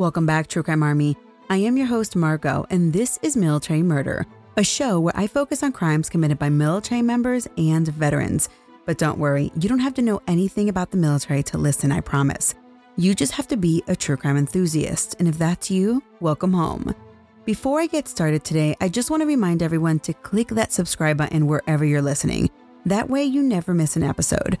Welcome back, True Crime Army. I am your host, Margot, and this is Military Murder, a show where I focus on crimes committed by military members and veterans. But don't worry, you don't have to know anything about the military to listen, I promise. You just have to be a true crime enthusiast, and if that's you, welcome home. Before I get started today, I just want to remind everyone to click that subscribe button wherever you're listening. That way, you never miss an episode.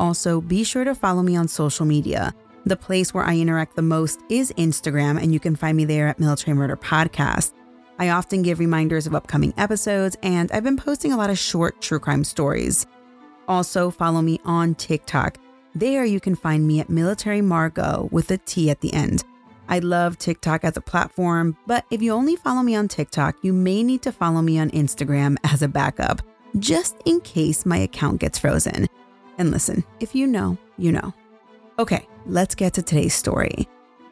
Also, be sure to follow me on social media. The place where I interact the most is Instagram, and you can find me there at Military Murder Podcast. I often give reminders of upcoming episodes, and I've been posting a lot of short true crime stories. Also, follow me on TikTok. There you can find me at Military Margot with a T at the end. I love TikTok as a platform, but if you only follow me on TikTok, you may need to follow me on Instagram as a backup, just in case my account gets frozen. And listen, if you know, you know. Okay, let's get to today's story.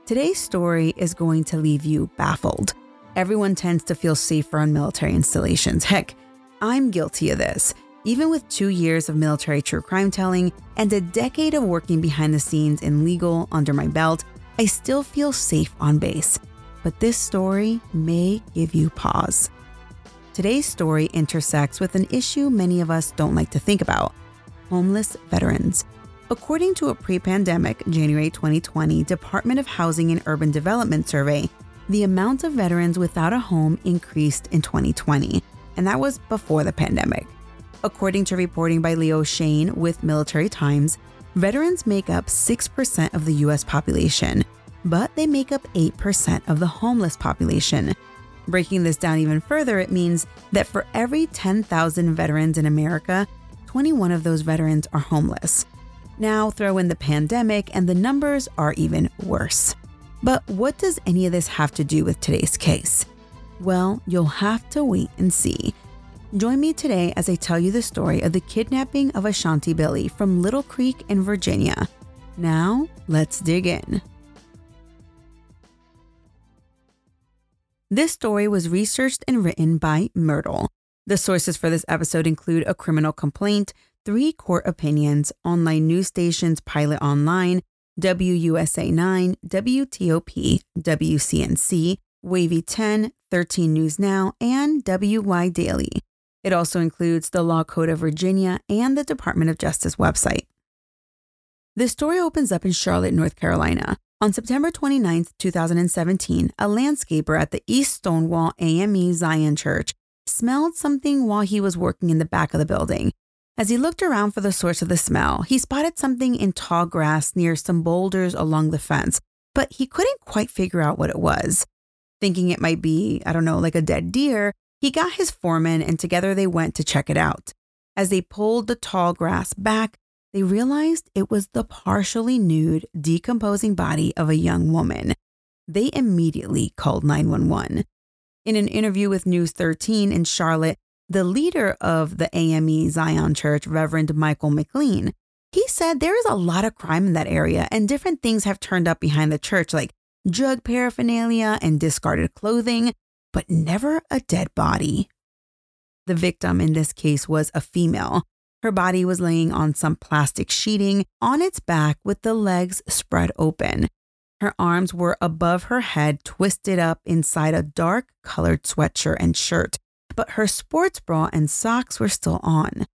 Today's story is going to leave you baffled. Everyone tends to feel safer on military installations. Heck, I'm guilty of this. Even with two years of military true crime telling and a decade of working behind the scenes in legal under my belt, I still feel safe on base. But this story may give you pause. Today's story intersects with an issue many of us don't like to think about homeless veterans. According to a pre pandemic January 2020 Department of Housing and Urban Development survey, the amount of veterans without a home increased in 2020, and that was before the pandemic. According to reporting by Leo Shane with Military Times, veterans make up 6% of the US population, but they make up 8% of the homeless population. Breaking this down even further, it means that for every 10,000 veterans in America, 21 of those veterans are homeless. Now throw in the pandemic, and the numbers are even worse. But what does any of this have to do with today's case? Well, you'll have to wait and see. Join me today as I tell you the story of the kidnapping of Ashanti Billie from Little Creek in Virginia. Now, let's dig in. This story was researched and written by Myrtle. The sources for this episode include a criminal complaint, three court opinions, online news stations Pilot Online, WUSA 9, WTOP, WCNC, Wavy 10, 13 News Now, and WY Daily. It also includes the Law Code of Virginia and the Department of Justice website. The story opens up in Charlotte, North Carolina. On September 29, 2017, a landscaper at the East Stonewall AME Zion Church smelled something while he was working in the back of the building. As he looked around for the source of the smell, he spotted something in tall grass near some boulders along the fence, but he couldn't quite figure out what it was. Thinking it might be, I don't know, like a dead deer, he got his foreman and together they went to check it out. As they pulled the tall grass back, they realized it was the partially nude, decomposing body of a young woman. They immediately called 911. In an interview with News 13 in Charlotte, the leader of the AME Zion Church, Reverend Michael McLean, he said there is a lot of crime in that area and different things have turned up behind the church, like drug paraphernalia and discarded clothing, but never a dead body. The victim in this case was a female. Her body was laying on some plastic sheeting on its back with the legs spread open. Her arms were above her head, twisted up inside a dark colored sweatshirt and shirt but her sports bra and socks were still on.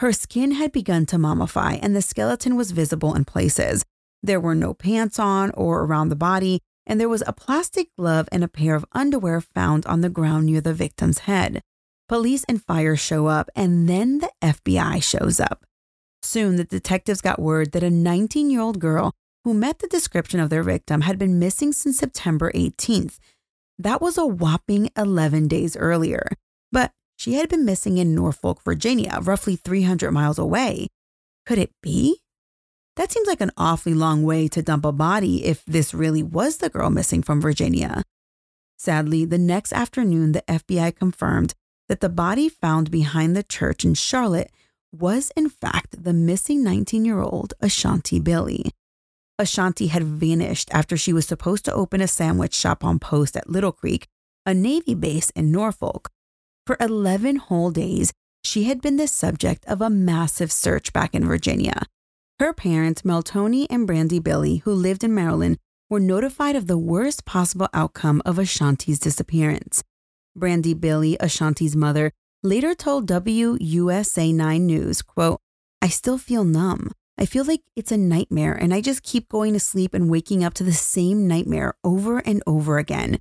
Her skin had begun to mummify and the skeleton was visible in places. There were no pants on or around the body, and there was a plastic glove and a pair of underwear found on the ground near the victim's head. Police and fire show up, and then the FBI shows up. Soon, the detectives got word that a 19 year old girl who met the description of their victim had been missing since September 18th. That was a whopping 11 days earlier but she had been missing in Norfolk, Virginia, roughly 300 miles away. Could it be? that seems like an awfully long way to dump a body if this really was the girl missing from Virginia. Sadly, the next afternoon, the FBI confirmed that the body found behind the church in Charlotte was, in fact, the missing 19 year old Ashanti Billie. Ashanti had vanished after she was supposed to open a sandwich shop on post at Little Creek, a Navy base in Norfolk. For 11 whole days, she had been the subject of a massive search back in Virginia. Her parents, Meltoni and Brandy Billie, who lived in Maryland, were notified of the worst possible outcome of Ashanti's disappearance. Brandy Billie, Ashanti's mother, later told WUSA 9 News, quote, I still feel numb. I feel like it's a nightmare and I just keep going to sleep and waking up to the same nightmare over and over again.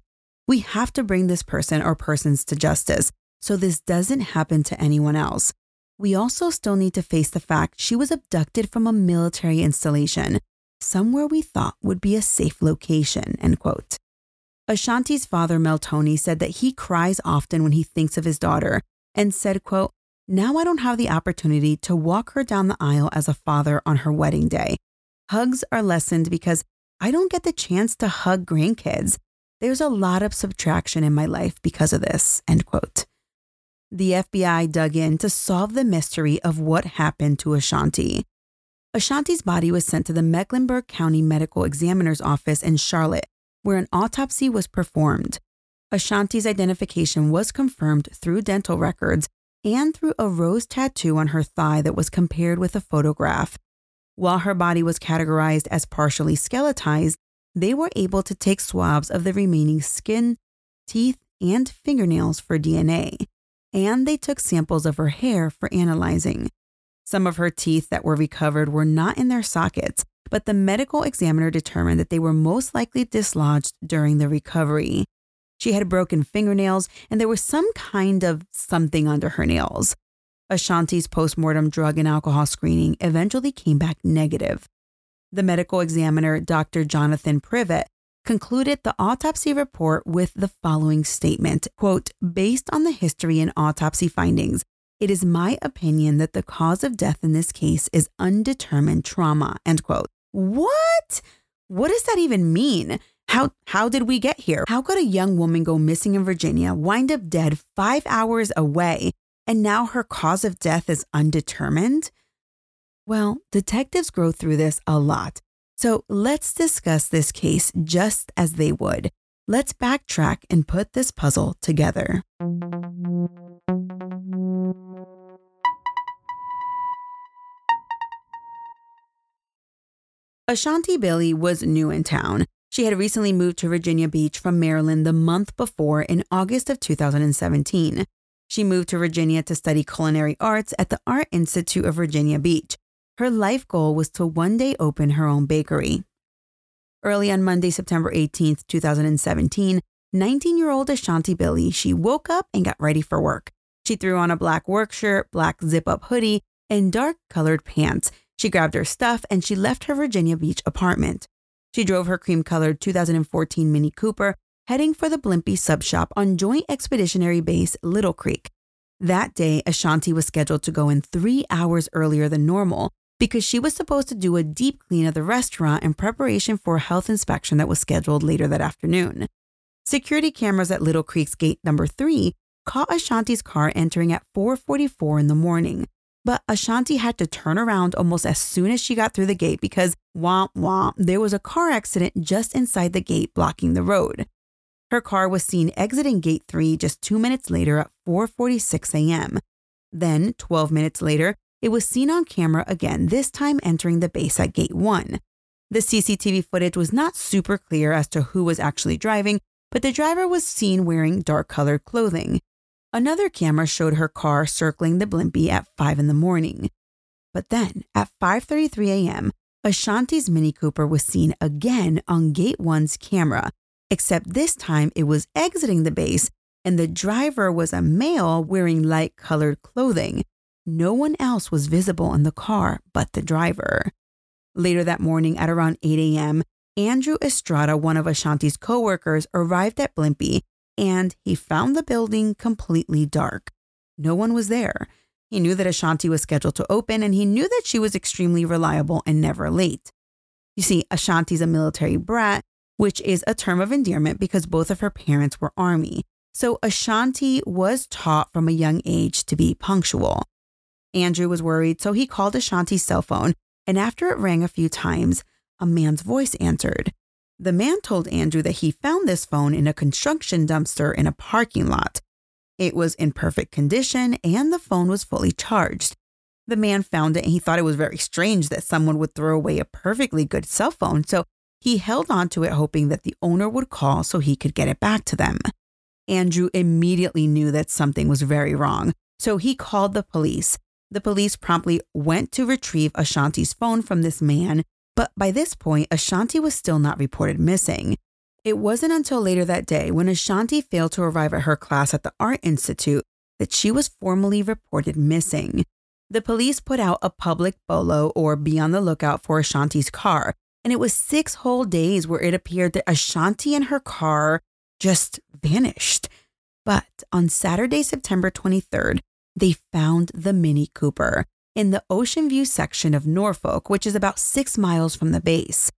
We have to bring this person or persons to justice so this doesn't happen to anyone else. We also still need to face the fact she was abducted from a military installation, somewhere we thought would be a safe location, end quote. Ashanti's father, Meltoni, said that he cries often when he thinks of his daughter and said, quote, now I don't have the opportunity to walk her down the aisle as a father on her wedding day. Hugs are lessened because I don't get the chance to hug grandkids. There's a lot of subtraction in my life because of this, end quote. The FBI dug in to solve the mystery of what happened to Ashanti. Ashanti's body was sent to the Mecklenburg County Medical Examiner's Office in Charlotte, where an autopsy was performed. Ashanti's identification was confirmed through dental records and through a rose tattoo on her thigh that was compared with a photograph. While her body was categorized as partially skeletized, they were able to take swabs of the remaining skin, teeth, and fingernails for DNA, and they took samples of her hair for analyzing. Some of her teeth that were recovered were not in their sockets, but the medical examiner determined that they were most likely dislodged during the recovery. She had broken fingernails, and there was some kind of something under her nails. Ashanti's postmortem drug and alcohol screening eventually came back negative. The medical examiner, Dr. Jonathan Privet, concluded the autopsy report with the following statement quote, Based on the history and autopsy findings, it is my opinion that the cause of death in this case is undetermined trauma. End quote. What? What does that even mean? How how did we get here? How could a young woman go missing in Virginia, wind up dead 5 hours away, and now her cause of death is undetermined? Well, detectives go through this a lot. So let's discuss this case just as they would. Let's backtrack and put this puzzle together. Ashanti Billie was new in town. She had recently moved to Virginia Beach from Maryland the month before in August of 2017. She moved to Virginia to study culinary arts at the Art Institute of Virginia Beach. Her life goal was to one day open her own bakery. Early on Monday, September 18th, 2017, 19 year old Ashanti Billie, she woke up and got ready for work. She threw on a black work shirt, black zip up hoodie, and dark colored pants. She grabbed her stuff and she left her Virginia Beach apartment. She drove her cream colored 2014 Mini Cooper, heading for the Blimpie sub shop on Joint Expeditionary Base Little Creek. That day, Ashanti was scheduled to go in three hours earlier than normal because she was supposed to do a deep clean of the restaurant in preparation for a health inspection that was scheduled later that afternoon. Security cameras at Little Creek's gate number 3 caught Ashanti's car entering at 4:44 in the morning, but Ashanti had to turn around almost as soon as she got through the gate because, womp womp, there was a car accident just inside the gate blocking the road. Her car was seen exiting gate 3 just 2 minutes later at 4:46 a.m. Then, 12 minutes later, it was seen on camera again, this time entering the base at gate 1. The CCTV footage was not super clear as to who was actually driving, but the driver was seen wearing dark colored clothing. Another camera showed her car circling the Blimpie at 5 in the morning. But then, at 5:33 a.m., Ashanti's Mini Cooper was seen again on Gate 1's camera, except this time it was exiting the base and the driver was a male wearing light-colored clothing. No one else was visible in the car but the driver. Later that morning at around 8 a.m., Andrew Estrada, one of Ashanti's coworkers, arrived at Blimpie and he found the building completely dark. No one was there. He knew that Ashanti was scheduled to open, and he knew that she was extremely reliable and never late. You see, Ashanti's a military brat, which is a term of endearment because both of her parents were Army. So Ashanti was taught from a young age to be punctual. Andrew was worried, so he called Ashanti's cell phone, and after it rang a few times, a man's voice answered. The man told Andrew that he found this phone in a construction dumpster in a parking lot. It was in perfect condition and the phone was fully charged. The man found it and he thought it was very strange that someone would throw away a perfectly good cell phone, so he held on to it hoping that the owner would call so he could get it back to them. Andrew immediately knew that something was very wrong, so he called the police. The police promptly went to retrieve Ashanti's phone from this man, but by this point, Ashanti was still not reported missing. It wasn't until later that day, when Ashanti failed to arrive at her class at the Art Institute, that she was formally reported missing. The police put out a public bolo or be on the lookout for Ashanti's car, and it was six whole days where it appeared that Ashanti and her car just vanished. But on Saturday, September 23rd, they found the Mini Cooper in the Ocean View section of Norfolk, which is about six miles from the base.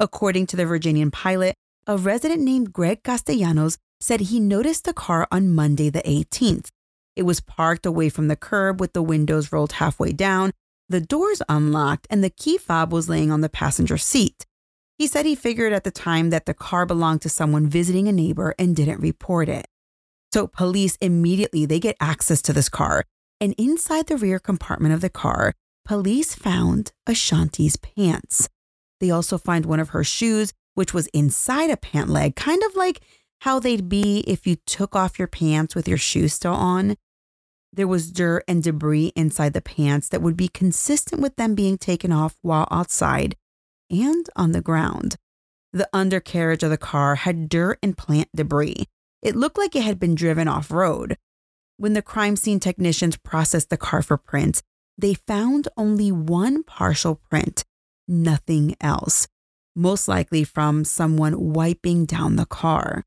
According to the Virginian pilot, a resident named Greg Castellanos said he noticed the car on Monday, the 18th. It was parked away from the curb with the windows rolled halfway down, the doors unlocked, and the key fob was laying on the passenger seat. He said he figured at the time that the car belonged to someone visiting a neighbor and didn't report it. So police immediately they get access to this car, and inside the rear compartment of the car, police found Ashanti's pants. They also find one of her shoes, which was inside a pant leg, kind of like how they'd be if you took off your pants with your shoes still on. There was dirt and debris inside the pants that would be consistent with them being taken off while outside and on the ground. The undercarriage of the car had dirt and plant debris, it looked like it had been driven off road. When the crime scene technicians processed the car for prints, they found only one partial print, nothing else, most likely from someone wiping down the car.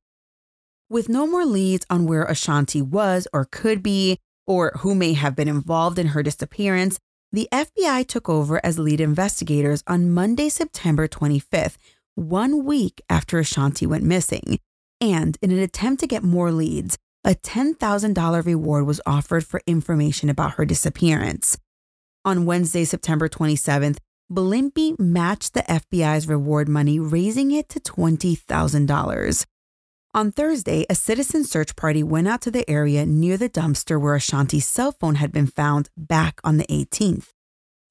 With no more leads on where Ashanti was or could be, or who may have been involved in her disappearance, the FBI took over as lead investigators on Monday, September 25th, one week after Ashanti went missing. And in an attempt to get more leads, a $10,000 reward was offered for information about her disappearance. On Wednesday, September 27th, Blimpie matched the FBI's reward money, raising it to $20,000. On Thursday, a citizen search party went out to the area near the dumpster where Ashanti's cell phone had been found back on the 18th.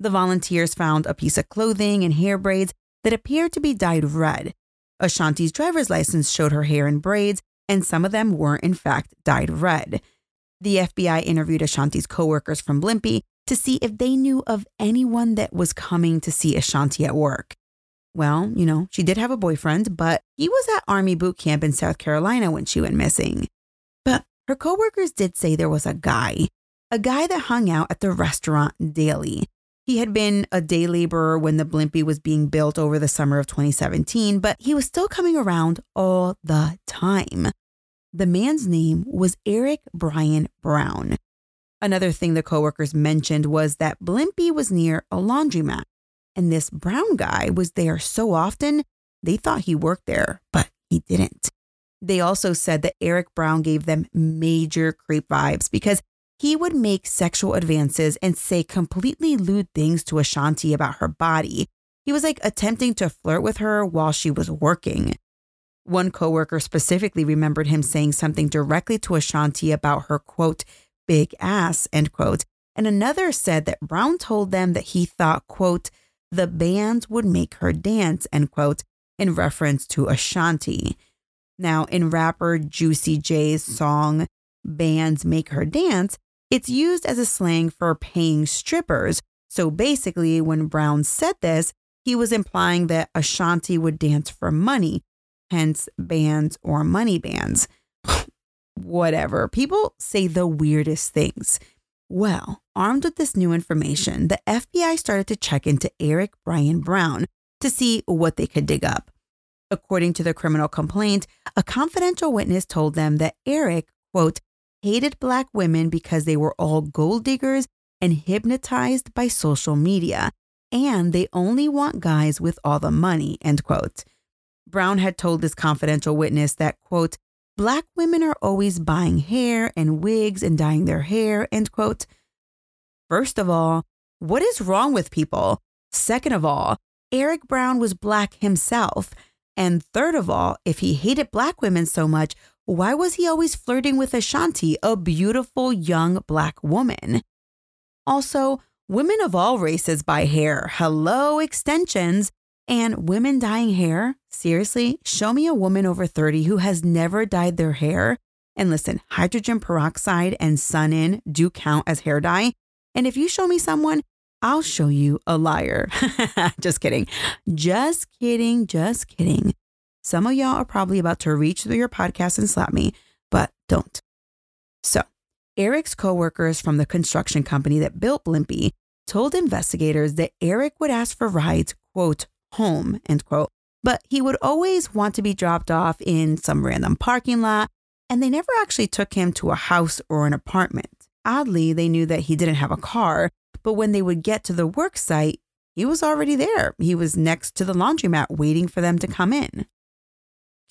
The volunteers found a piece of clothing and hair braids that appeared to be dyed red, Ashanti's driver's license showed her hair in braids, and some of them were, in fact, dyed red. The FBI interviewed Ashanti's coworkers from Blimpie to see if they knew of anyone that was coming to see Ashanti at work. Well, you know, she did have a boyfriend, but he was at Army boot camp in South Carolina when she went missing. But her coworkers did say there was a guy, a guy that hung out at the restaurant daily. He had been a day laborer when the Blimpie was being built over the summer of 2017, but he was still coming around all the time. The man's name was Eric Brian Brown. Another thing the coworkers mentioned was that Blimpie was near a laundromat, and this Brown guy was there so often they thought he worked there, but he didn't. They also said that Eric Brown gave them major creep vibes because he would make sexual advances and say completely lewd things to Ashanti about her body. He was like attempting to flirt with her while she was working. One coworker specifically remembered him saying something directly to Ashanti about her quote, big ass, end quote. And another said that Brown told them that he thought, quote, the band would make her dance, end quote, in reference to Ashanti. Now, in rapper Juicy J's song, Bands Make Her Dance, it's used as a slang for paying strippers. So basically, when Brown said this, he was implying that Ashanti would dance for money, hence bands or money bands. Whatever. People say the weirdest things. Well, armed with this new information, the FBI started to check into Eric Brian Brown to see what they could dig up. According to the criminal complaint, a confidential witness told them that Eric, quote, hated black women because they were all gold diggers and hypnotized by social media. And they only want guys with all the money, end quote. Brown had told this confidential witness that, quote, Black women are always buying hair and wigs and dyeing their hair, end quote. First of all, what is wrong with people? Second of all, Eric Brown was black himself. And third of all, if he hated black women so much, why was he always flirting with Ashanti, a beautiful young black woman? Also, women of all races buy hair. Hello, extensions. And women dyeing hair? Seriously, show me a woman over 30 who has never dyed their hair. And listen, hydrogen peroxide and Sun-In do count as hair dye. And if you show me someone, I'll show you a liar. just kidding. Just kidding. Just kidding. Some of y'all are probably about to reach through your podcast and slap me, but don't. So, Eric's coworkers from the construction company that built Blimpie told investigators that Eric would ask for rides, quote, home, end quote, but he would always want to be dropped off in some random parking lot, and they never actually took him to a house or an apartment. Oddly, they knew that he didn't have a car, but when they would get to the work site, he was already there. He was next to the laundromat waiting for them to come in.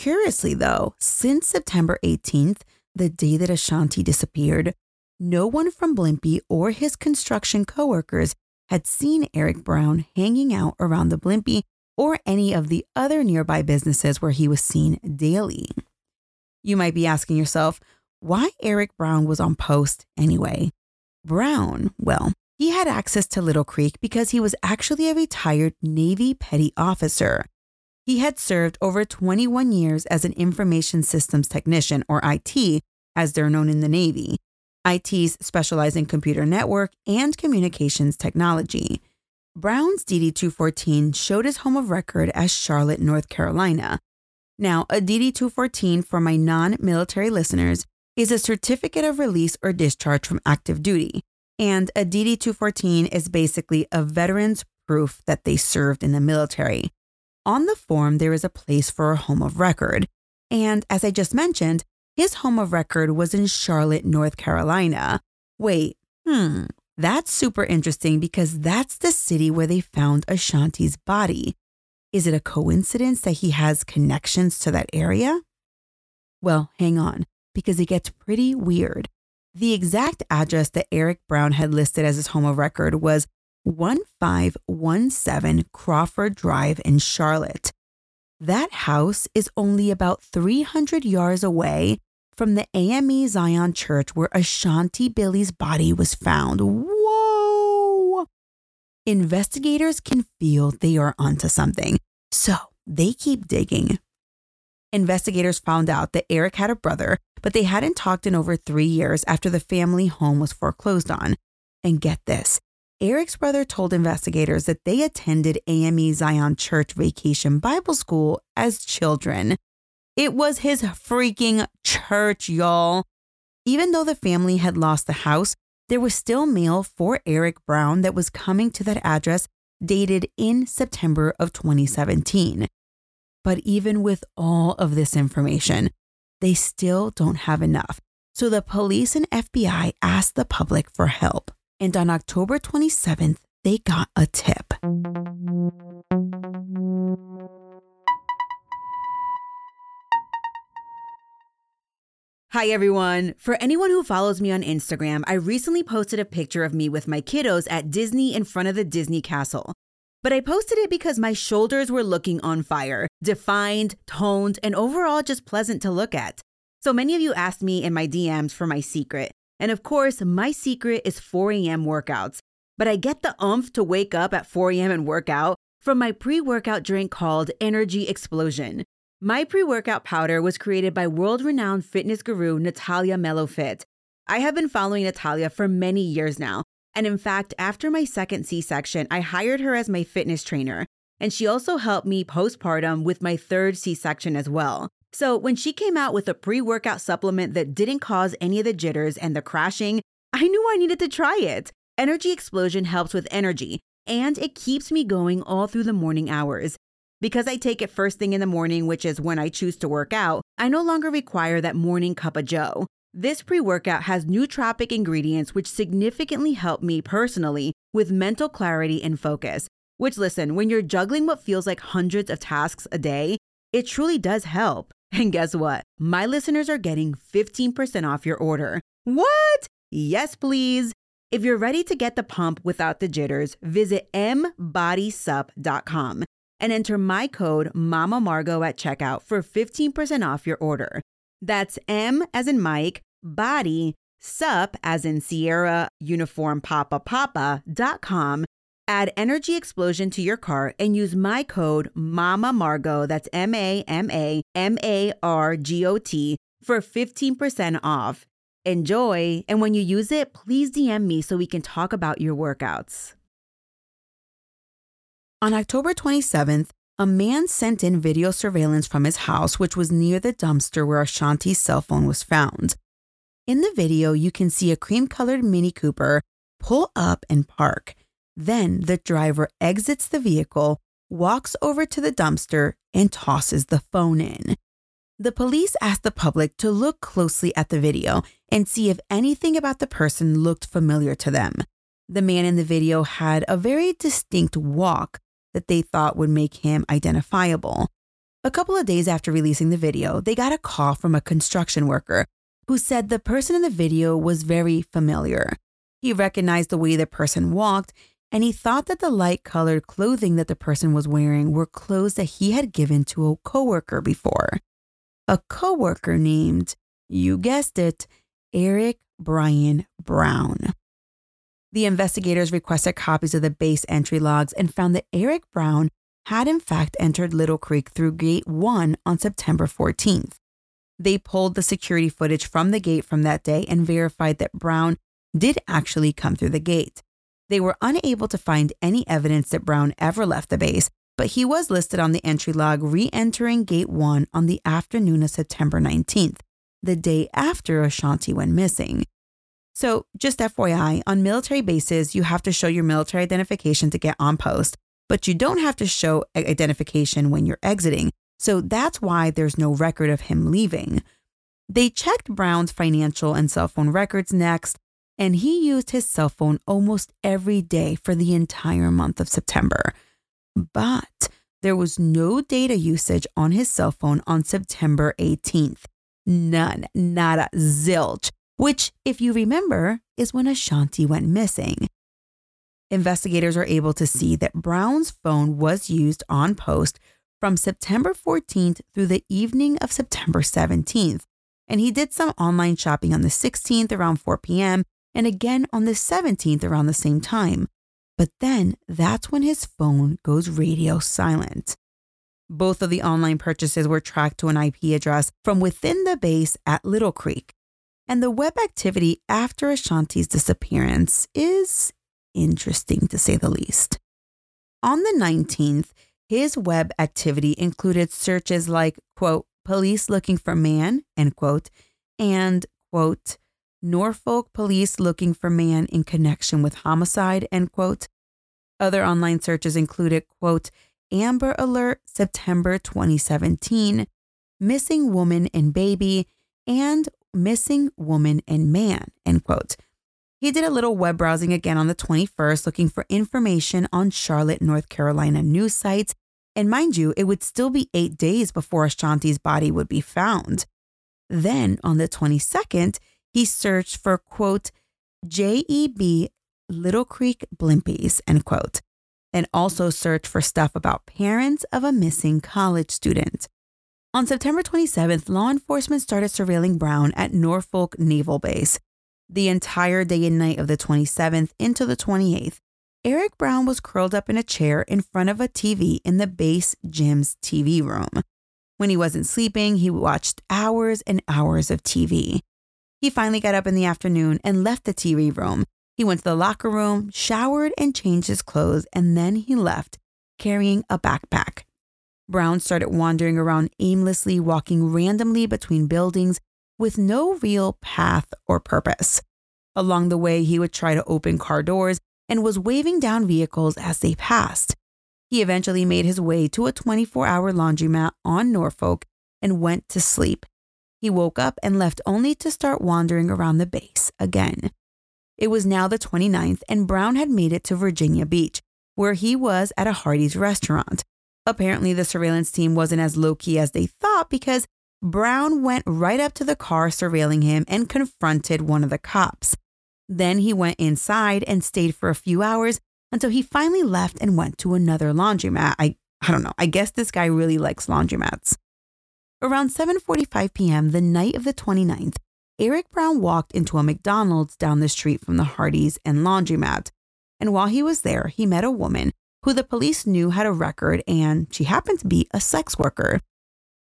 Curiously, though, since September 18th, the day that Ashanti disappeared, no one from Blimpie or his construction coworkers had seen Eric Brown hanging out around the Blimpie or any of the other nearby businesses where he was seen daily. You might be asking yourself, why Eric Brown was on post anyway? Brown, well, he had access to Little Creek because he was actually a retired Navy petty officer. He had served over 21 years as an information systems technician, or IT, as they're known in the Navy. ITs specialize in computer network and communications technology. Brown's DD 214 showed his home of record as Charlotte, North Carolina. Now, a DD 214 for my non military listeners is a certificate of release or discharge from active duty. And a DD 214 is basically a veteran's proof that they served in the military. On the form, there is a place for a home of record. And as I just mentioned, his home of record was in Charlotte, North Carolina. Wait, hmm, that's super interesting because that's the city where they found Ashanti's body. Is it a coincidence that he has connections to that area? Well, hang on, because it gets pretty weird. The exact address that Eric Brown had listed as his home of record was 1517 Crawford Drive in Charlotte. That house is only about 300 yards away from the AME Zion Church where Ashanti Billie's body was found. Whoa! Investigators can feel they are onto something, so they keep digging. Investigators found out that Eric had a brother, but they hadn't talked in over three years after the family home was foreclosed on. And get this Eric's brother told investigators that they attended AME Zion Church Vacation Bible School as children. It was his freaking church, y'all. Even though the family had lost the house, there was still mail for Eric Brown that was coming to that address dated in September of 2017. But even with all of this information, they still don't have enough. So the police and FBI asked the public for help and on October 27th, they got a tip. Hi, everyone. For anyone who follows me on Instagram, I recently posted a picture of me with my kiddos at Disney in front of the Disney castle. But I posted it because my shoulders were looking on fire, defined, toned, and overall just pleasant to look at. So many of you asked me in my DMs for my secret. And of course, my secret is 4 a.m. workouts. But I get the umph to wake up at 4 a.m. and work out from my pre workout drink called Energy Explosion. My pre workout powder was created by world renowned fitness guru Natalia Melofit. I have been following Natalia for many years now. And in fact, after my second C section, I hired her as my fitness trainer. And she also helped me postpartum with my third C section as well. So when she came out with a pre workout supplement that didn't cause any of the jitters and the crashing, I knew I needed to try it. Energy Explosion helps with energy, and it keeps me going all through the morning hours. Because I take it first thing in the morning, which is when I choose to work out, I no longer require that morning cup of joe. This pre workout has nootropic ingredients which significantly help me personally with mental clarity and focus. Which, listen, when you're juggling what feels like hundreds of tasks a day, it truly does help. And guess what? My listeners are getting 15% off your order. What? Yes, please. If you're ready to get the pump without the jitters, visit mbodysup.com and enter my code Mama Margot at checkout for 15% off your order. That's M as in Mike, body, sup as in Sierra, uniform papa papa dot com. Add Energy Explosion to your cart and use my code Mama Margot, that's M A M A M A R G O T, for 15% off. Enjoy, and when you use it, please DM me so we can talk about your workouts. On October 27th, a man sent in video surveillance from his house, which was near the dumpster where Ashanti's cell phone was found. In the video, you can see a cream colored Mini Cooper pull up and park. Then the driver exits the vehicle, walks over to the dumpster, and tosses the phone in. The police asked the public to look closely at the video and see if anything about the person looked familiar to them. The man in the video had a very distinct walk that they thought would make him identifiable. A couple of days after releasing the video, they got a call from a construction worker who said the person in the video was very familiar. He recognized the way the person walked and he thought that the light colored clothing that the person was wearing were clothes that he had given to a coworker before. A coworker named, you guessed it, Eric Brian Brown. The investigators requested copies of the base entry logs and found that Eric Brown had in fact entered Little Creek through Gate 1 on September 14th. They pulled the security footage from the gate from that day and verified that Brown did actually come through the gate. They were unable to find any evidence that Brown ever left the base, but he was listed on the entry log re entering Gate 1 on the afternoon of September 19th, the day after Ashanti went missing. So, just FYI, on military bases, you have to show your military identification to get on post, but you don't have to show identification when you're exiting. So, that's why there's no record of him leaving. They checked Brown's financial and cell phone records next, and he used his cell phone almost every day for the entire month of September. But there was no data usage on his cell phone on September 18th. None, nada, zilch, which, if you remember, is when Ashanti went missing. Investigators are able to see that Brown's phone was used on post from September 14th through the evening of September 17th. And he did some online shopping on the 16th around 4 p.m and again on the 17th around the same time. But then that's when his phone goes radio silent. Both of the online purchases were tracked to an IP address from within the base at Little Creek. And the web activity after Ashanti's disappearance is interesting to say the least. On the 19th, his web activity included searches like, quote, police looking for man, end quote, and, quote, Norfolk police looking for man in connection with homicide, end quote. Other online searches included, quote, Amber Alert September 2017, Missing Woman and Baby, and Missing Woman and Man, end quote. He did a little web browsing again on the 21st looking for information on Charlotte, North Carolina news sites. And mind you, it would still be eight days before Ashanti's body would be found. Then on the 22nd, he searched for, quote, JEB Little Creek Blimpies, end quote, and also searched for stuff about parents of a missing college student. On September 27th, law enforcement started surveilling Brown at Norfolk Naval Base. The entire day and night of the 27th into the 28th, Eric Brown was curled up in a chair in front of a TV in the base gym's TV room. When he wasn't sleeping, he watched hours and hours of TV. He finally got up in the afternoon and left the TV room. He went to the locker room, showered, and changed his clothes, and then he left, carrying a backpack. Brown started wandering around aimlessly, walking randomly between buildings with no real path or purpose. Along the way, he would try to open car doors and was waving down vehicles as they passed. He eventually made his way to a 24 hour laundromat on Norfolk and went to sleep, he woke up and left only to start wandering around the base again. It was now the 29th, and Brown had made it to Virginia Beach, where he was at a Hardee's restaurant. Apparently, the surveillance team wasn't as low key as they thought because Brown went right up to the car surveilling him and confronted one of the cops. Then he went inside and stayed for a few hours until he finally left and went to another laundromat. I, I don't know. I guess this guy really likes laundromats. Around 7:45 p.m. the night of the 29th, Eric Brown walked into a McDonald's down the street from the Hardee's and laundromat. And while he was there, he met a woman who the police knew had a record and she happened to be a sex worker.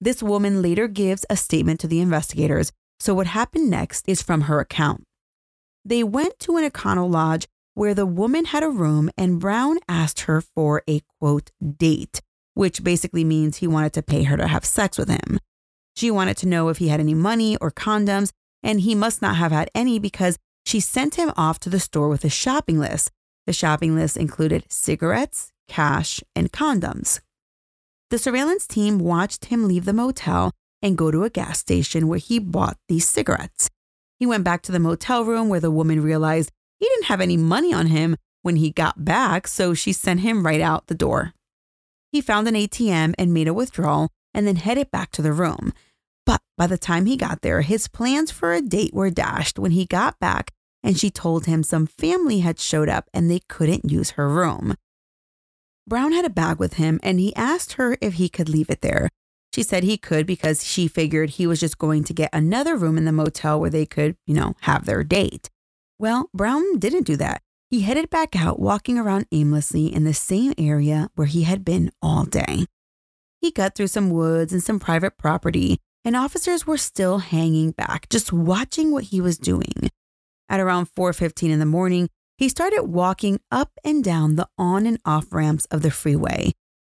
This woman later gives a statement to the investigators, so what happened next is from her account. They went to an Econo Lodge where the woman had a room and Brown asked her for a quote date, which basically means he wanted to pay her to have sex with him. She wanted to know if he had any money or condoms, and he must not have had any because she sent him off to the store with a shopping list. The shopping list included cigarettes, cash, and condoms. The surveillance team watched him leave the motel and go to a gas station where he bought these cigarettes. He went back to the motel room where the woman realized he didn't have any money on him when he got back, so she sent him right out the door. He found an ATM and made a withdrawal and then headed back to the room. But by the time he got there, his plans for a date were dashed when he got back and she told him some family had showed up and they couldn't use her room. Brown had a bag with him and he asked her if he could leave it there. She said he could because she figured he was just going to get another room in the motel where they could, you know, have their date. Well, Brown didn't do that. He headed back out, walking around aimlessly in the same area where he had been all day. He cut through some woods and some private property, and officers were still hanging back, just watching what he was doing. At around 4:15 in the morning, he started walking up and down the on and off ramps of the freeway.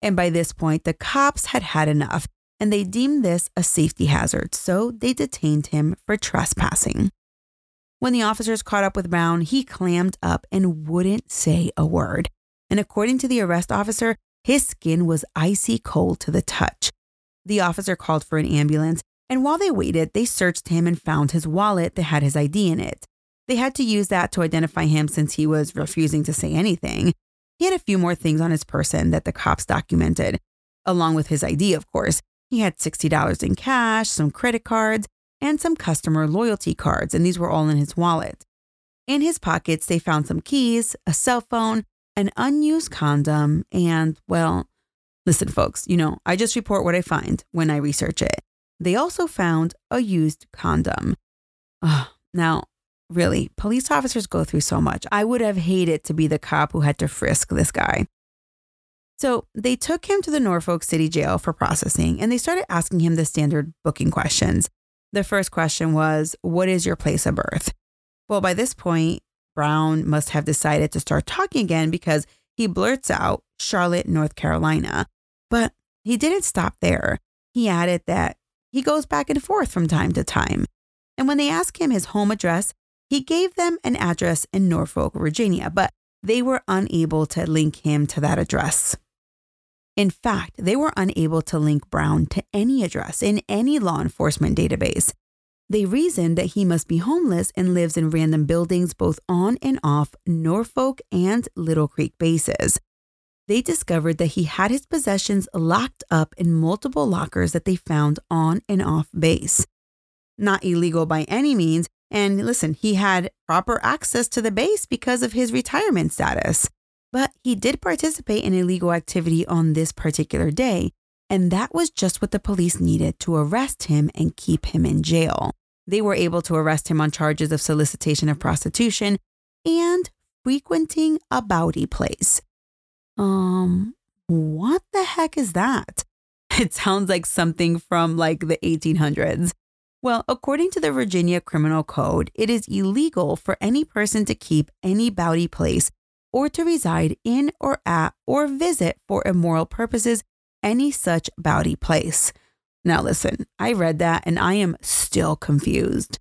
And by this point, the cops had had enough and they deemed this a safety hazard, so they detained him for trespassing. When the officers caught up with Brown, he clammed up and wouldn't say a word. And according to the arrest officer, his skin was icy cold to the touch. The officer called for an ambulance, and while they waited, they searched him and found his wallet that had his ID in it. They had to use that to identify him since he was refusing to say anything. He had a few more things on his person that the cops documented, along with his ID, of course. He had $60 in cash, some credit cards, and some customer loyalty cards, and these were all in his wallet. In his pockets, they found some keys, a cell phone, an unused condom, and, well, listen, folks, you know, I just report what I find when I research it. They also found a used condom. Oh, now, Really, police officers go through so much. I would have hated to be the cop who had to frisk this guy. So they took him to the Norfolk City Jail for processing and they started asking him the standard booking questions. The first question was, What is your place of birth? Well, by this point, Brown must have decided to start talking again because he blurts out Charlotte, North Carolina. But he didn't stop there. He added that he goes back and forth from time to time. And when they asked him his home address, he gave them an address in Norfolk, Virginia, but they were unable to link him to that address. In fact, they were unable to link Brown to any address in any law enforcement database. They reasoned that he must be homeless and lives in random buildings both on and off Norfolk and Little Creek bases. They discovered that he had his possessions locked up in multiple lockers that they found on and off base. Not illegal by any means, and listen, he had proper access to the base because of his retirement status. But he did participate in illegal activity on this particular day, and that was just what the police needed to arrest him and keep him in jail. They were able to arrest him on charges of solicitation of prostitution and frequenting a bawdy place. Um, what the heck is that? It sounds like something from like the 1800s. Well, according to the Virginia Criminal Code, it is illegal for any person to keep any bawdy place or to reside in or at or visit for immoral purposes any such bawdy place. Now, listen, I read that and I am still confused.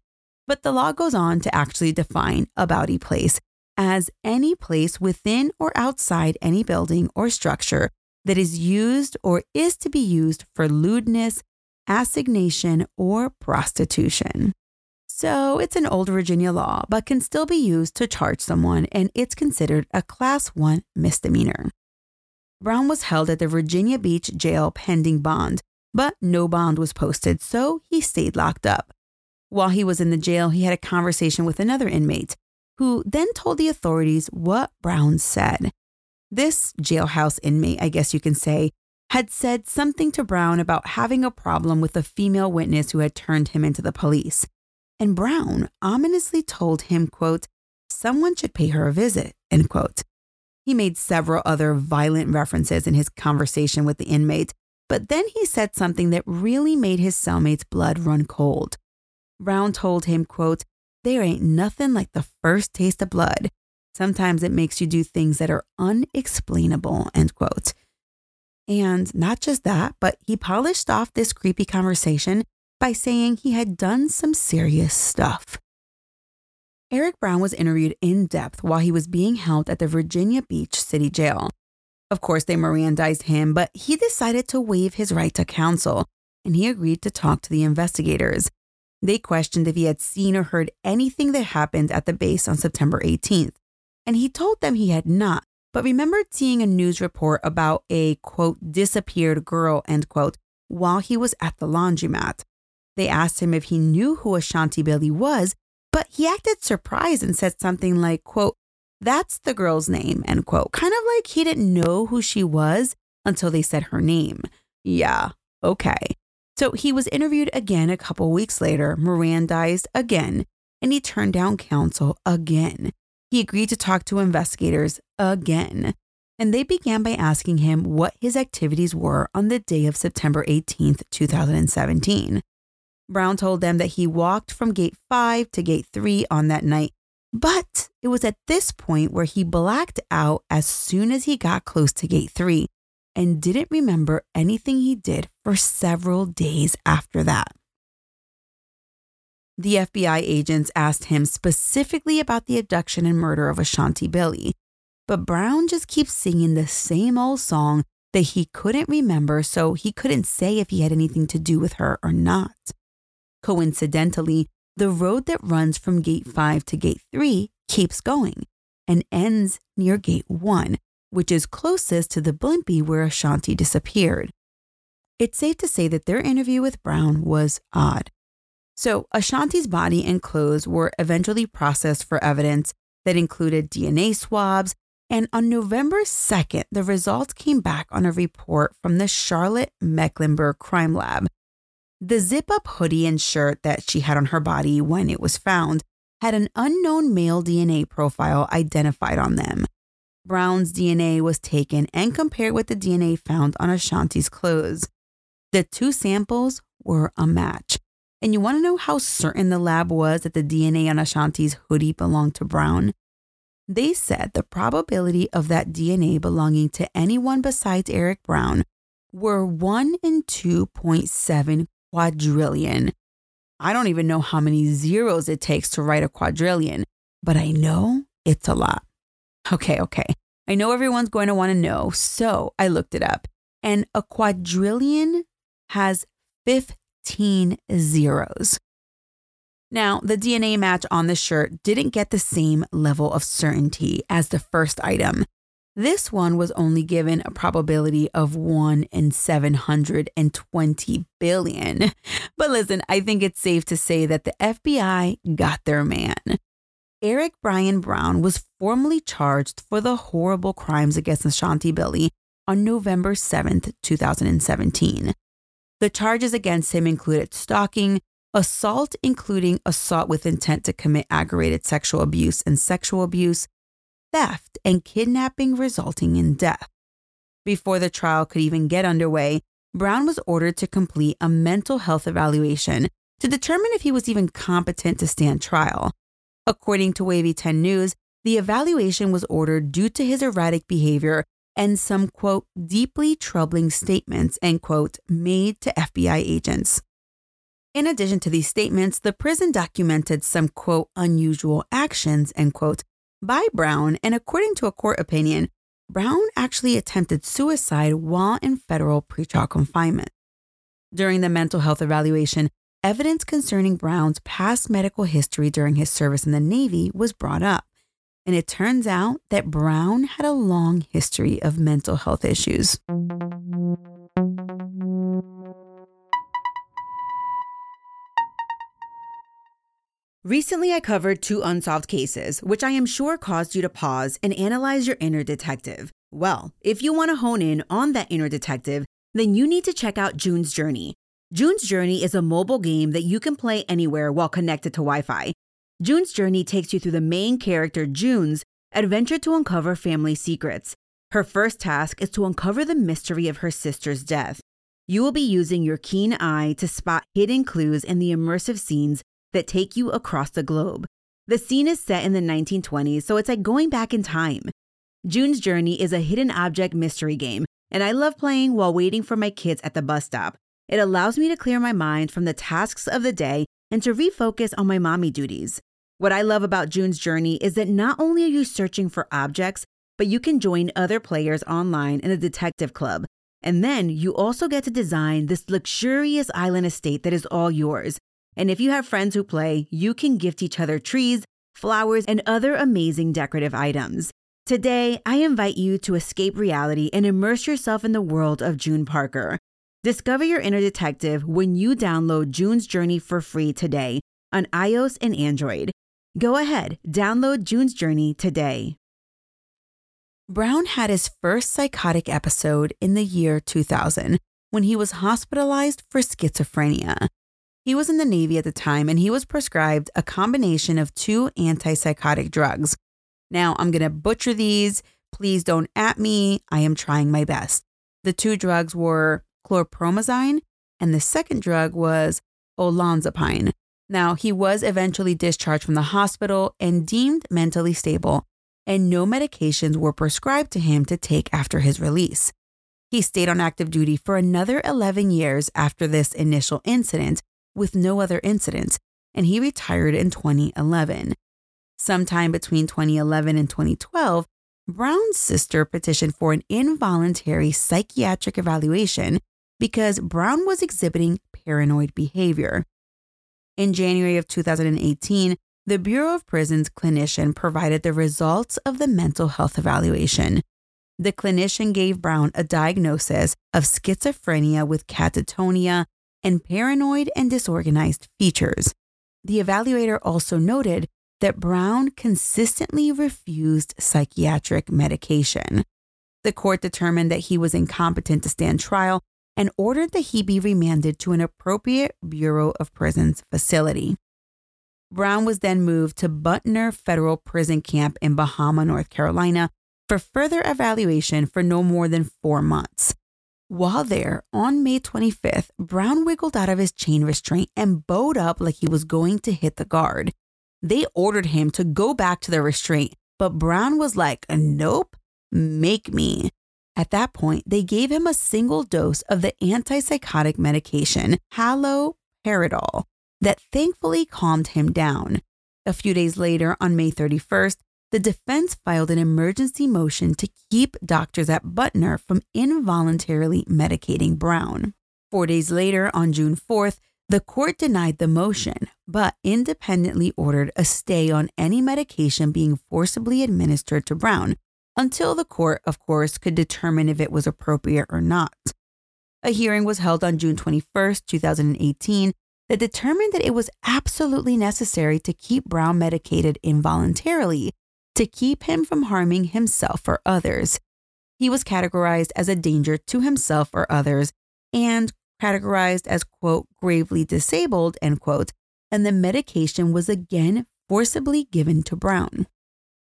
But the law goes on to actually define a bawdy place as any place within or outside any building or structure that is used or is to be used for lewdness, assignation, or prostitution. So it's an old Virginia law, but can still be used to charge someone, and it's considered a Class 1 misdemeanor. Brown was held at the Virginia Beach jail pending bond, but no bond was posted, so he stayed locked up. While he was in the jail, he had a conversation with another inmate, who then told the authorities what Brown said. This jailhouse inmate, I guess you can say, had said something to Brown about having a problem with a female witness who had turned him into the police. And Brown ominously told him, quote, someone should pay her a visit, end quote. He made several other violent references in his conversation with the inmate, but then he said something that really made his cellmate's blood run cold. Brown told him, quote, there ain't nothing like the first taste of blood. Sometimes it makes you do things that are unexplainable, end quote. And not just that, but he polished off this creepy conversation by saying he had done some serious stuff. Eric Brown was interviewed in depth while he was being held at the Virginia Beach City Jail. Of course, they Mirandized him, but he decided to waive his right to counsel and he agreed to talk to the investigators. They questioned if he had seen or heard anything that happened at the base on September 18th, and he told them he had not, but remembered seeing a news report about a quote disappeared girl end quote while he was at the laundromat. They asked him if he knew who Ashanti Billie was, but he acted surprised and said something like, quote, that's the girl's name, end quote. Kind of like he didn't know who she was until they said her name. Yeah, okay. So he was interviewed again a couple weeks later, Mirandized again, and he turned down counsel again. He agreed to talk to investigators again, and they began by asking him what his activities were on the day of September 18th, 2017. Brown told them that he walked from gate 5 to gate 3 on that night, but it was at this point where he blacked out as soon as he got close to gate 3 and didn't remember anything he did for several days after that. The FBI agents asked him specifically about the abduction and murder of Ashanti Billie, but Brown just keeps singing the same old song that he couldn't remember, so he couldn't say if he had anything to do with her or not. Coincidentally, the road that runs from Gate 5 to Gate 3 keeps going and ends near Gate 1, which is closest to the Blimpie where Ashanti disappeared. It's safe to say that their interview with Brown was odd. So, Ashanti's body and clothes were eventually processed for evidence that included DNA swabs, and on November 2nd, the results came back on a report from the Charlotte Mecklenburg Crime Lab. The zip up hoodie and shirt that she had on her body when it was found had an unknown male DNA profile identified on them. Brown's DNA was taken and compared with the DNA found on Ashanti's clothes. The two samples were a match. And you want to know how certain the lab was that the DNA on Ashanti's hoodie belonged to Brown? They said the probability of that DNA belonging to anyone besides Eric Brown were 1 in 2.7 quadrillion. I don't even know how many zeros it takes to write a quadrillion, but I know it's a lot. Okay, okay. I know everyone's going to want to know, so I looked it up. And a quadrillion has 15 15 zeros. Now, the DNA match on the shirt didn't get the same level of certainty as the first item. This one was only given a probability of 1 in 720 billion. But listen, I think it's safe to say that the FBI got their man. Eric Brian Brown was formally charged for the horrible crimes against Ashanti Billie on November 7th, 2017. The charges against him included stalking, assault, including assault with intent to commit aggravated sexual abuse and sexual abuse, theft, and kidnapping resulting in death. Before the trial could even get underway, Brown was ordered to complete a mental health evaluation to determine if he was even competent to stand trial. According to WAVY 10 News, the evaluation was ordered due to his erratic behavior and some, quote, deeply troubling statements, end quote, made to FBI agents. In addition to these statements, the prison documented some, quote, unusual actions, end quote, by Brown, and according to a court opinion, Brown actually attempted suicide while in federal pretrial confinement. During the mental health evaluation, evidence concerning Brown's past medical history during his service in the Navy was brought up. And it turns out that Brown had a long history of mental health issues. Recently, I covered two unsolved cases, which I am sure caused you to pause and analyze your inner detective. Well, if you want to hone in on that inner detective, then you need to check out June's Journey. June's Journey is a mobile game that you can play anywhere while connected to Wi Fi. June's Journey takes you through the main character, June's, adventure to uncover family secrets. Her first task is to uncover the mystery of her sister's death. You will be using your keen eye to spot hidden clues in the immersive scenes that take you across the globe. The scene is set in the 1920s, so it's like going back in time. June's Journey is a hidden object mystery game, and I love playing while waiting for my kids at the bus stop. It allows me to clear my mind from the tasks of the day and to refocus on my mommy duties. What I love about June's Journey is that not only are you searching for objects, but you can join other players online in a detective club. And then you also get to design this luxurious island estate that is all yours. And if you have friends who play, you can gift each other trees, flowers, and other amazing decorative items. Today, I invite you to escape reality and immerse yourself in the world of June Parker. Discover your inner detective when you download June's Journey for free today on iOS and Android. Go ahead, download June's Journey today. Brown had his first psychotic episode in the year 2000 when he was hospitalized for schizophrenia. He was in the Navy at the time and he was prescribed a combination of two antipsychotic drugs. Now, I'm going to butcher these. Please don't at me. I am trying my best. The two drugs were chlorpromazine and the second drug was olanzapine. Now, he was eventually discharged from the hospital and deemed mentally stable, and no medications were prescribed to him to take after his release. He stayed on active duty for another 11 years after this initial incident with no other incidents, and he retired in 2011. Sometime between 2011 and 2012, Brown's sister petitioned for an involuntary psychiatric evaluation because Brown was exhibiting paranoid behavior. In January of 2018, the Bureau of Prisons clinician provided the results of the mental health evaluation. The clinician gave Brown a diagnosis of schizophrenia with catatonia and paranoid and disorganized features. The evaluator also noted that Brown consistently refused psychiatric medication. The court determined that he was incompetent to stand trial and ordered that he be remanded to an appropriate Bureau of Prisons facility. Brown was then moved to Butner Federal Prison Camp in Bahama, North Carolina, for further evaluation for no more than four months. While there, on May 25th, Brown wiggled out of his chain restraint and bowed up like he was going to hit the guard. They ordered him to go back to the restraint, but Brown was like, Nope, make me. At that point, they gave him a single dose of the antipsychotic medication, haloperidol, that thankfully calmed him down. A few days later, on May 31st, the defense filed an emergency motion to keep doctors at Butner from involuntarily medicating Brown. Four days later, on June 4th, the court denied the motion, but independently ordered a stay on any medication being forcibly administered to Brown until the court, of course, could determine if it was appropriate or not. A hearing was held on June 21st, 2018, that determined that it was absolutely necessary to keep Brown medicated involuntarily to keep him from harming himself or others. He was categorized as a danger to himself or others and categorized as, quote, gravely disabled, end quote, and the medication was again forcibly given to Brown.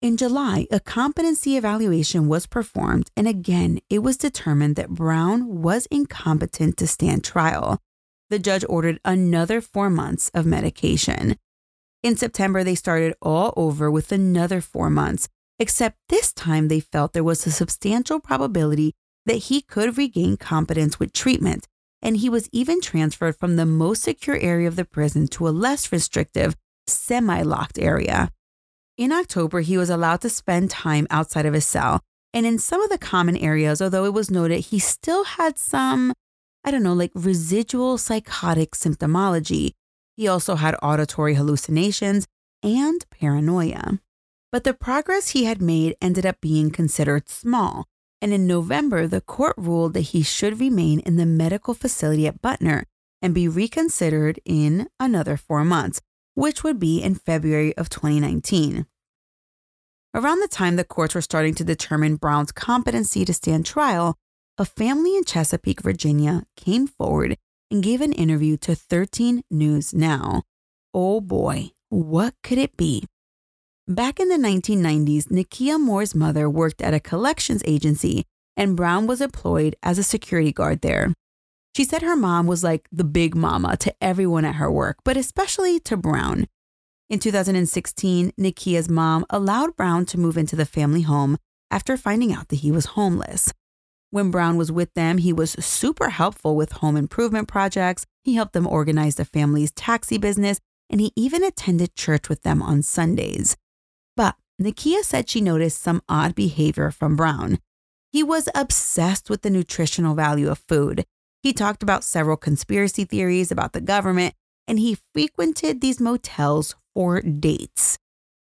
In July, a competency evaluation was performed, and again, it was determined that Brown was incompetent to stand trial. The judge ordered another four months of medication. In September, they started all over with another four months, except this time they felt there was a substantial probability that he could regain competence with treatment, and he was even transferred from the most secure area of the prison to a less restrictive, semi locked area. In October, he was allowed to spend time outside of his cell and in some of the common areas, although it was noted he still had some I don't know, like residual psychotic symptomology. He also had auditory hallucinations and paranoia. But the progress he had made ended up being considered small. And in November, the court ruled that he should remain in the medical facility at Butner and be reconsidered in another four months, which would be in February of 2019. Around the time the courts were starting to determine Brown's competency to stand trial, a family in Chesapeake, Virginia came forward and gave an interview to 13 News Now. Oh boy, what could it be? Back in the 1990s, Nakia Moore's mother worked at a collections agency and Brown was employed as a security guard there. She said her mom was like the big mama to everyone at her work, but especially to Brown. In 2016, Nakia's mom allowed Brown to move into the family home after finding out that he was homeless. When Brown was with them, he was super helpful with home improvement projects. He helped them organize the family's taxi business, and he even attended church with them on Sundays. But Nakia said she noticed some odd behavior from Brown. He was obsessed with the nutritional value of food. He talked about several conspiracy theories about the government, and he frequented these motels for dates.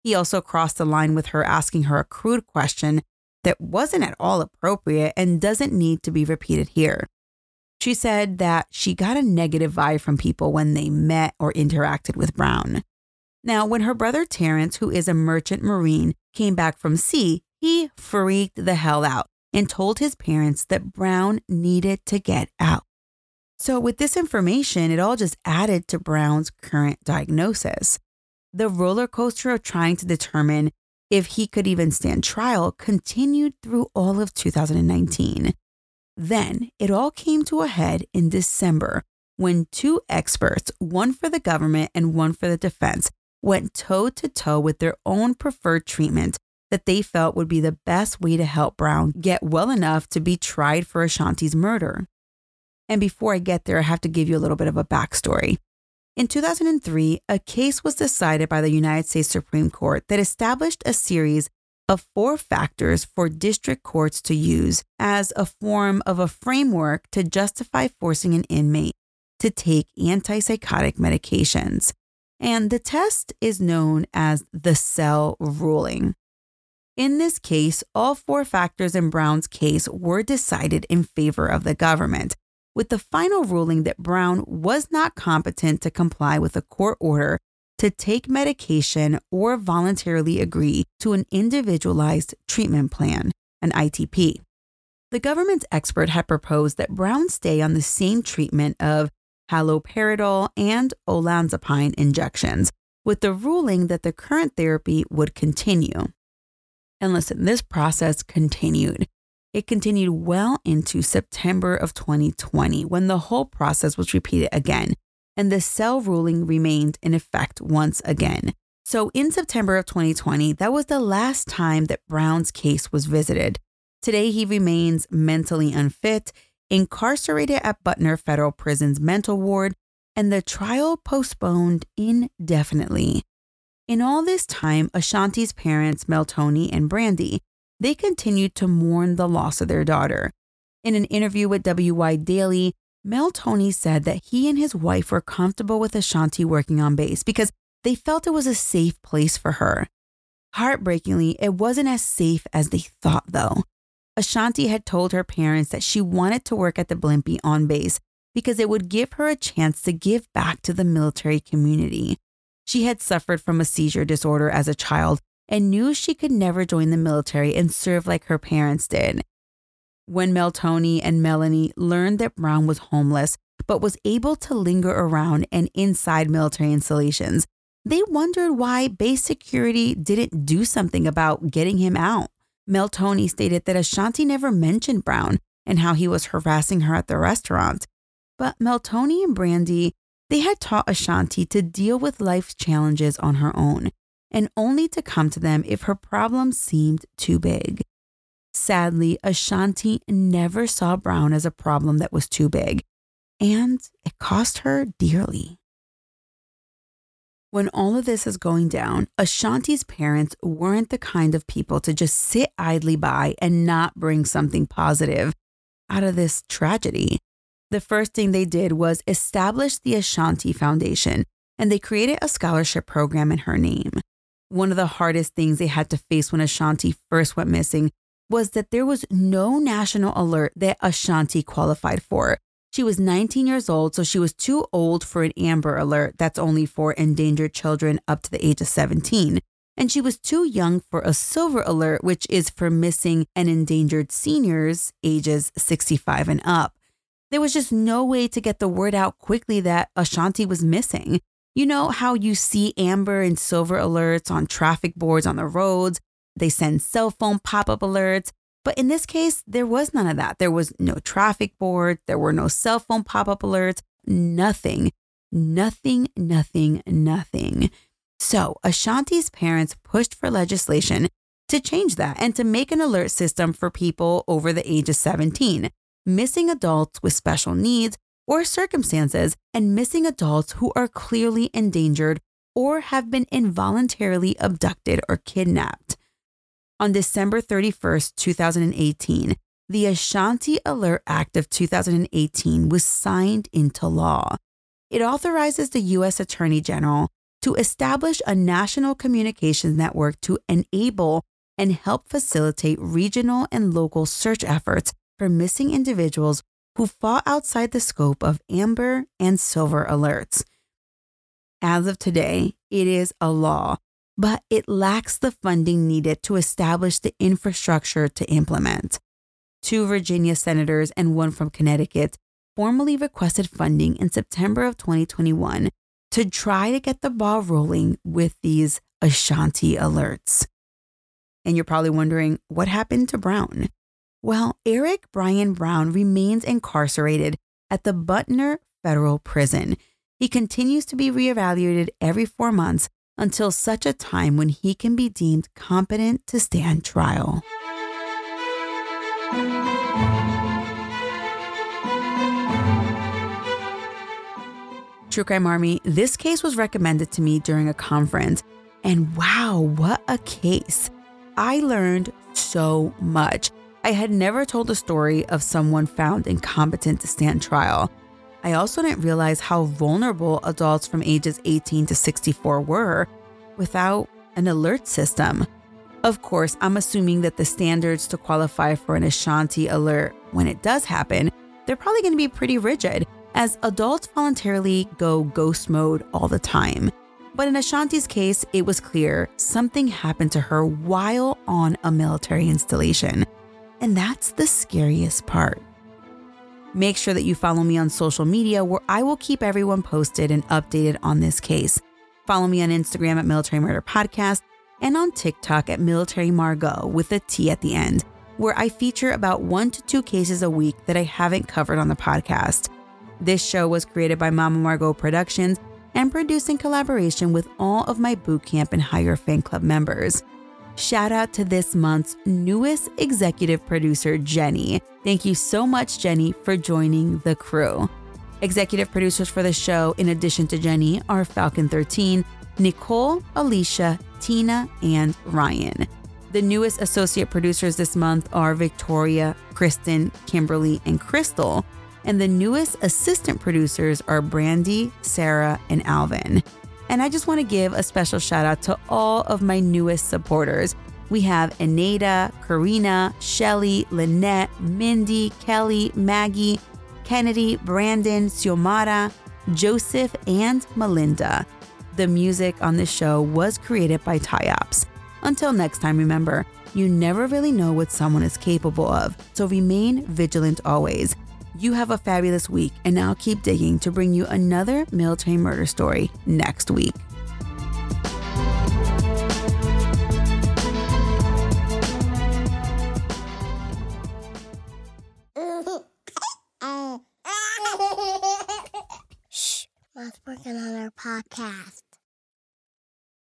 He also crossed the line with her asking her a crude question that wasn't at all appropriate and doesn't need to be repeated here. She said that she got a negative vibe from people when they met or interacted with Brown. Now, when her brother Terrence, who is a merchant marine, came back from sea, he freaked the hell out and told his parents that Brown needed to get out. So, with this information, it all just added to Brown's current diagnosis. The roller coaster of trying to determine if he could even stand trial continued through all of 2019. Then it all came to a head in December when two experts, one for the government and one for the defense, went toe to toe with their own preferred treatment that they felt would be the best way to help Brown get well enough to be tried for Ashanti's murder. And before I get there, I have to give you a little bit of a backstory. In 2003, a case was decided by the United States Supreme Court that established a series of four factors for district courts to use as a form of a framework to justify forcing an inmate to take antipsychotic medications and the test is known as the Sell ruling. In this case, all four factors in Brown's case were decided in favor of the government, with the final ruling that Brown was not competent to comply with a court order to take medication or voluntarily agree to an individualized treatment plan, an ITP. The government's expert had proposed that Brown stay on the same treatment of haloperidol, and olanzapine injections, with the ruling that the current therapy would continue. And listen, this process continued. It continued well into September of 2020 when the whole process was repeated again, and the Sell ruling remained in effect once again. So, in September of 2020, that was the last time that Brown's case was visited. Today, he remains mentally unfit incarcerated at Butner Federal Prison's mental ward, and the trial postponed indefinitely. In all this time, Ashanti's parents, Meltoni and Brandy, they continued to mourn the loss of their daughter. In an interview with WYDaily, Meltoni said that he and his wife were comfortable with Ashanti working on base because they felt it was a safe place for her. Heartbreakingly, it wasn't as safe as they thought, though. Ashanti had told her parents that she wanted to work at the Blimpie on base because it would give her a chance to give back to the military community. She had suffered from a seizure disorder as a child and knew she could never join the military and serve like her parents did. When Meltoni and Melanie learned that Brown was homeless but was able to linger around and inside military installations, they wondered why base security didn't do something about getting him out. Meltoni stated that Ashanti never mentioned Brown and how he was harassing her at the restaurant. But Meltoni and Brandy, they had taught Ashanti to deal with life's challenges on her own and only to come to them if her problems seemed too big. Sadly, Ashanti never saw Brown as a problem that was too big, and it cost her dearly. When all of this is going down, Ashanti's parents weren't the kind of people to just sit idly by and not bring something positive out of this tragedy. the first thing they did was establish the Ashanti Foundation, and they created a scholarship program in her name. One of the hardest things they had to face when Ashanti first went missing was that there was no national alert that Ashanti qualified for. She was 19 years old, so she was too old for an Amber Alert that's only for endangered children up to the age of 17. And she was too young for a Silver Alert, which is for missing and endangered seniors ages 65 and up. There was just no way to get the word out quickly that Ashanti was missing. You know how you see Amber and Silver alerts on traffic boards on the roads? They send cell phone pop up alerts. But in this case, there was none of that. There was no traffic board, there were no cell phone pop up alerts, nothing, nothing, nothing, nothing. So Ashanti's parents pushed for legislation to change that and to make an alert system for people over the age of 17, missing adults with special needs or circumstances, and missing adults who are clearly endangered or have been involuntarily abducted or kidnapped. On December 31st, 2018, the Ashanti Alert Act of 2018 was signed into law. It authorizes the U.S. Attorney General to establish a national communications network to enable and help facilitate regional and local search efforts for missing individuals who fall outside the scope of amber and silver alerts. As of today, it is a law but it lacks the funding needed to establish the infrastructure to implement. Two Virginia senators and one from Connecticut formally requested funding in September of 2021 to try to get the ball rolling with these Ashanti alerts. And you're probably wondering what happened to Brown? Well, Eric Brian Brown remains incarcerated at the Butner Federal Prison. He continues to be reevaluated every four months until such a time when he can be deemed competent to stand trial. True Crime Army, this case was recommended to me during a conference, and wow, what a case! I learned so much. I had never told a story of someone found incompetent to stand trial. I also didn't realize how vulnerable adults from ages 18 to 64 were without an alert system. Of course, I'm assuming that the standards to qualify for an Ashanti alert when it does happen, they're probably going to be pretty rigid, as adults voluntarily go ghost mode all the time. But in Ashanti's case, it was clear something happened to her while on a military installation. And that's the scariest part. Make sure that you follow me on social media where I will keep everyone posted and updated on this case. Follow me on Instagram at Military Murder Podcast and on TikTok at Military Margot with a T at the end, where I feature about one to two cases a week that I haven't covered on the podcast. This show was created by Mama Margot Productions and produced in collaboration with all of my bootcamp and higher fan club members. Shout out to this month's newest executive producer, Jenny. Thank you so much, Jenny, for joining the crew. Executive producers for the show, in addition to Jenny, are Falcon 13, Nicole, Alicia, Tina, and Ryan. The newest associate producers this month are Victoria, Kristen, Kimberly, and Crystal. And the newest assistant producers are Brandy, Sarah, and Alvin. And I just want to give a special shout out to all of my newest supporters. We have Aneda, Karina, Shelly, Lynette, Mindy, Kelly, Maggie, Kennedy, Brandon, Xiomara, Joseph, and Melinda. The music on this show was created by Tyops. Until next time, remember, you never really know what someone is capable of, so remain vigilant always. You have a fabulous week, and I'll keep digging to bring you another military murder story next week. Shh, Mom's working on our podcast.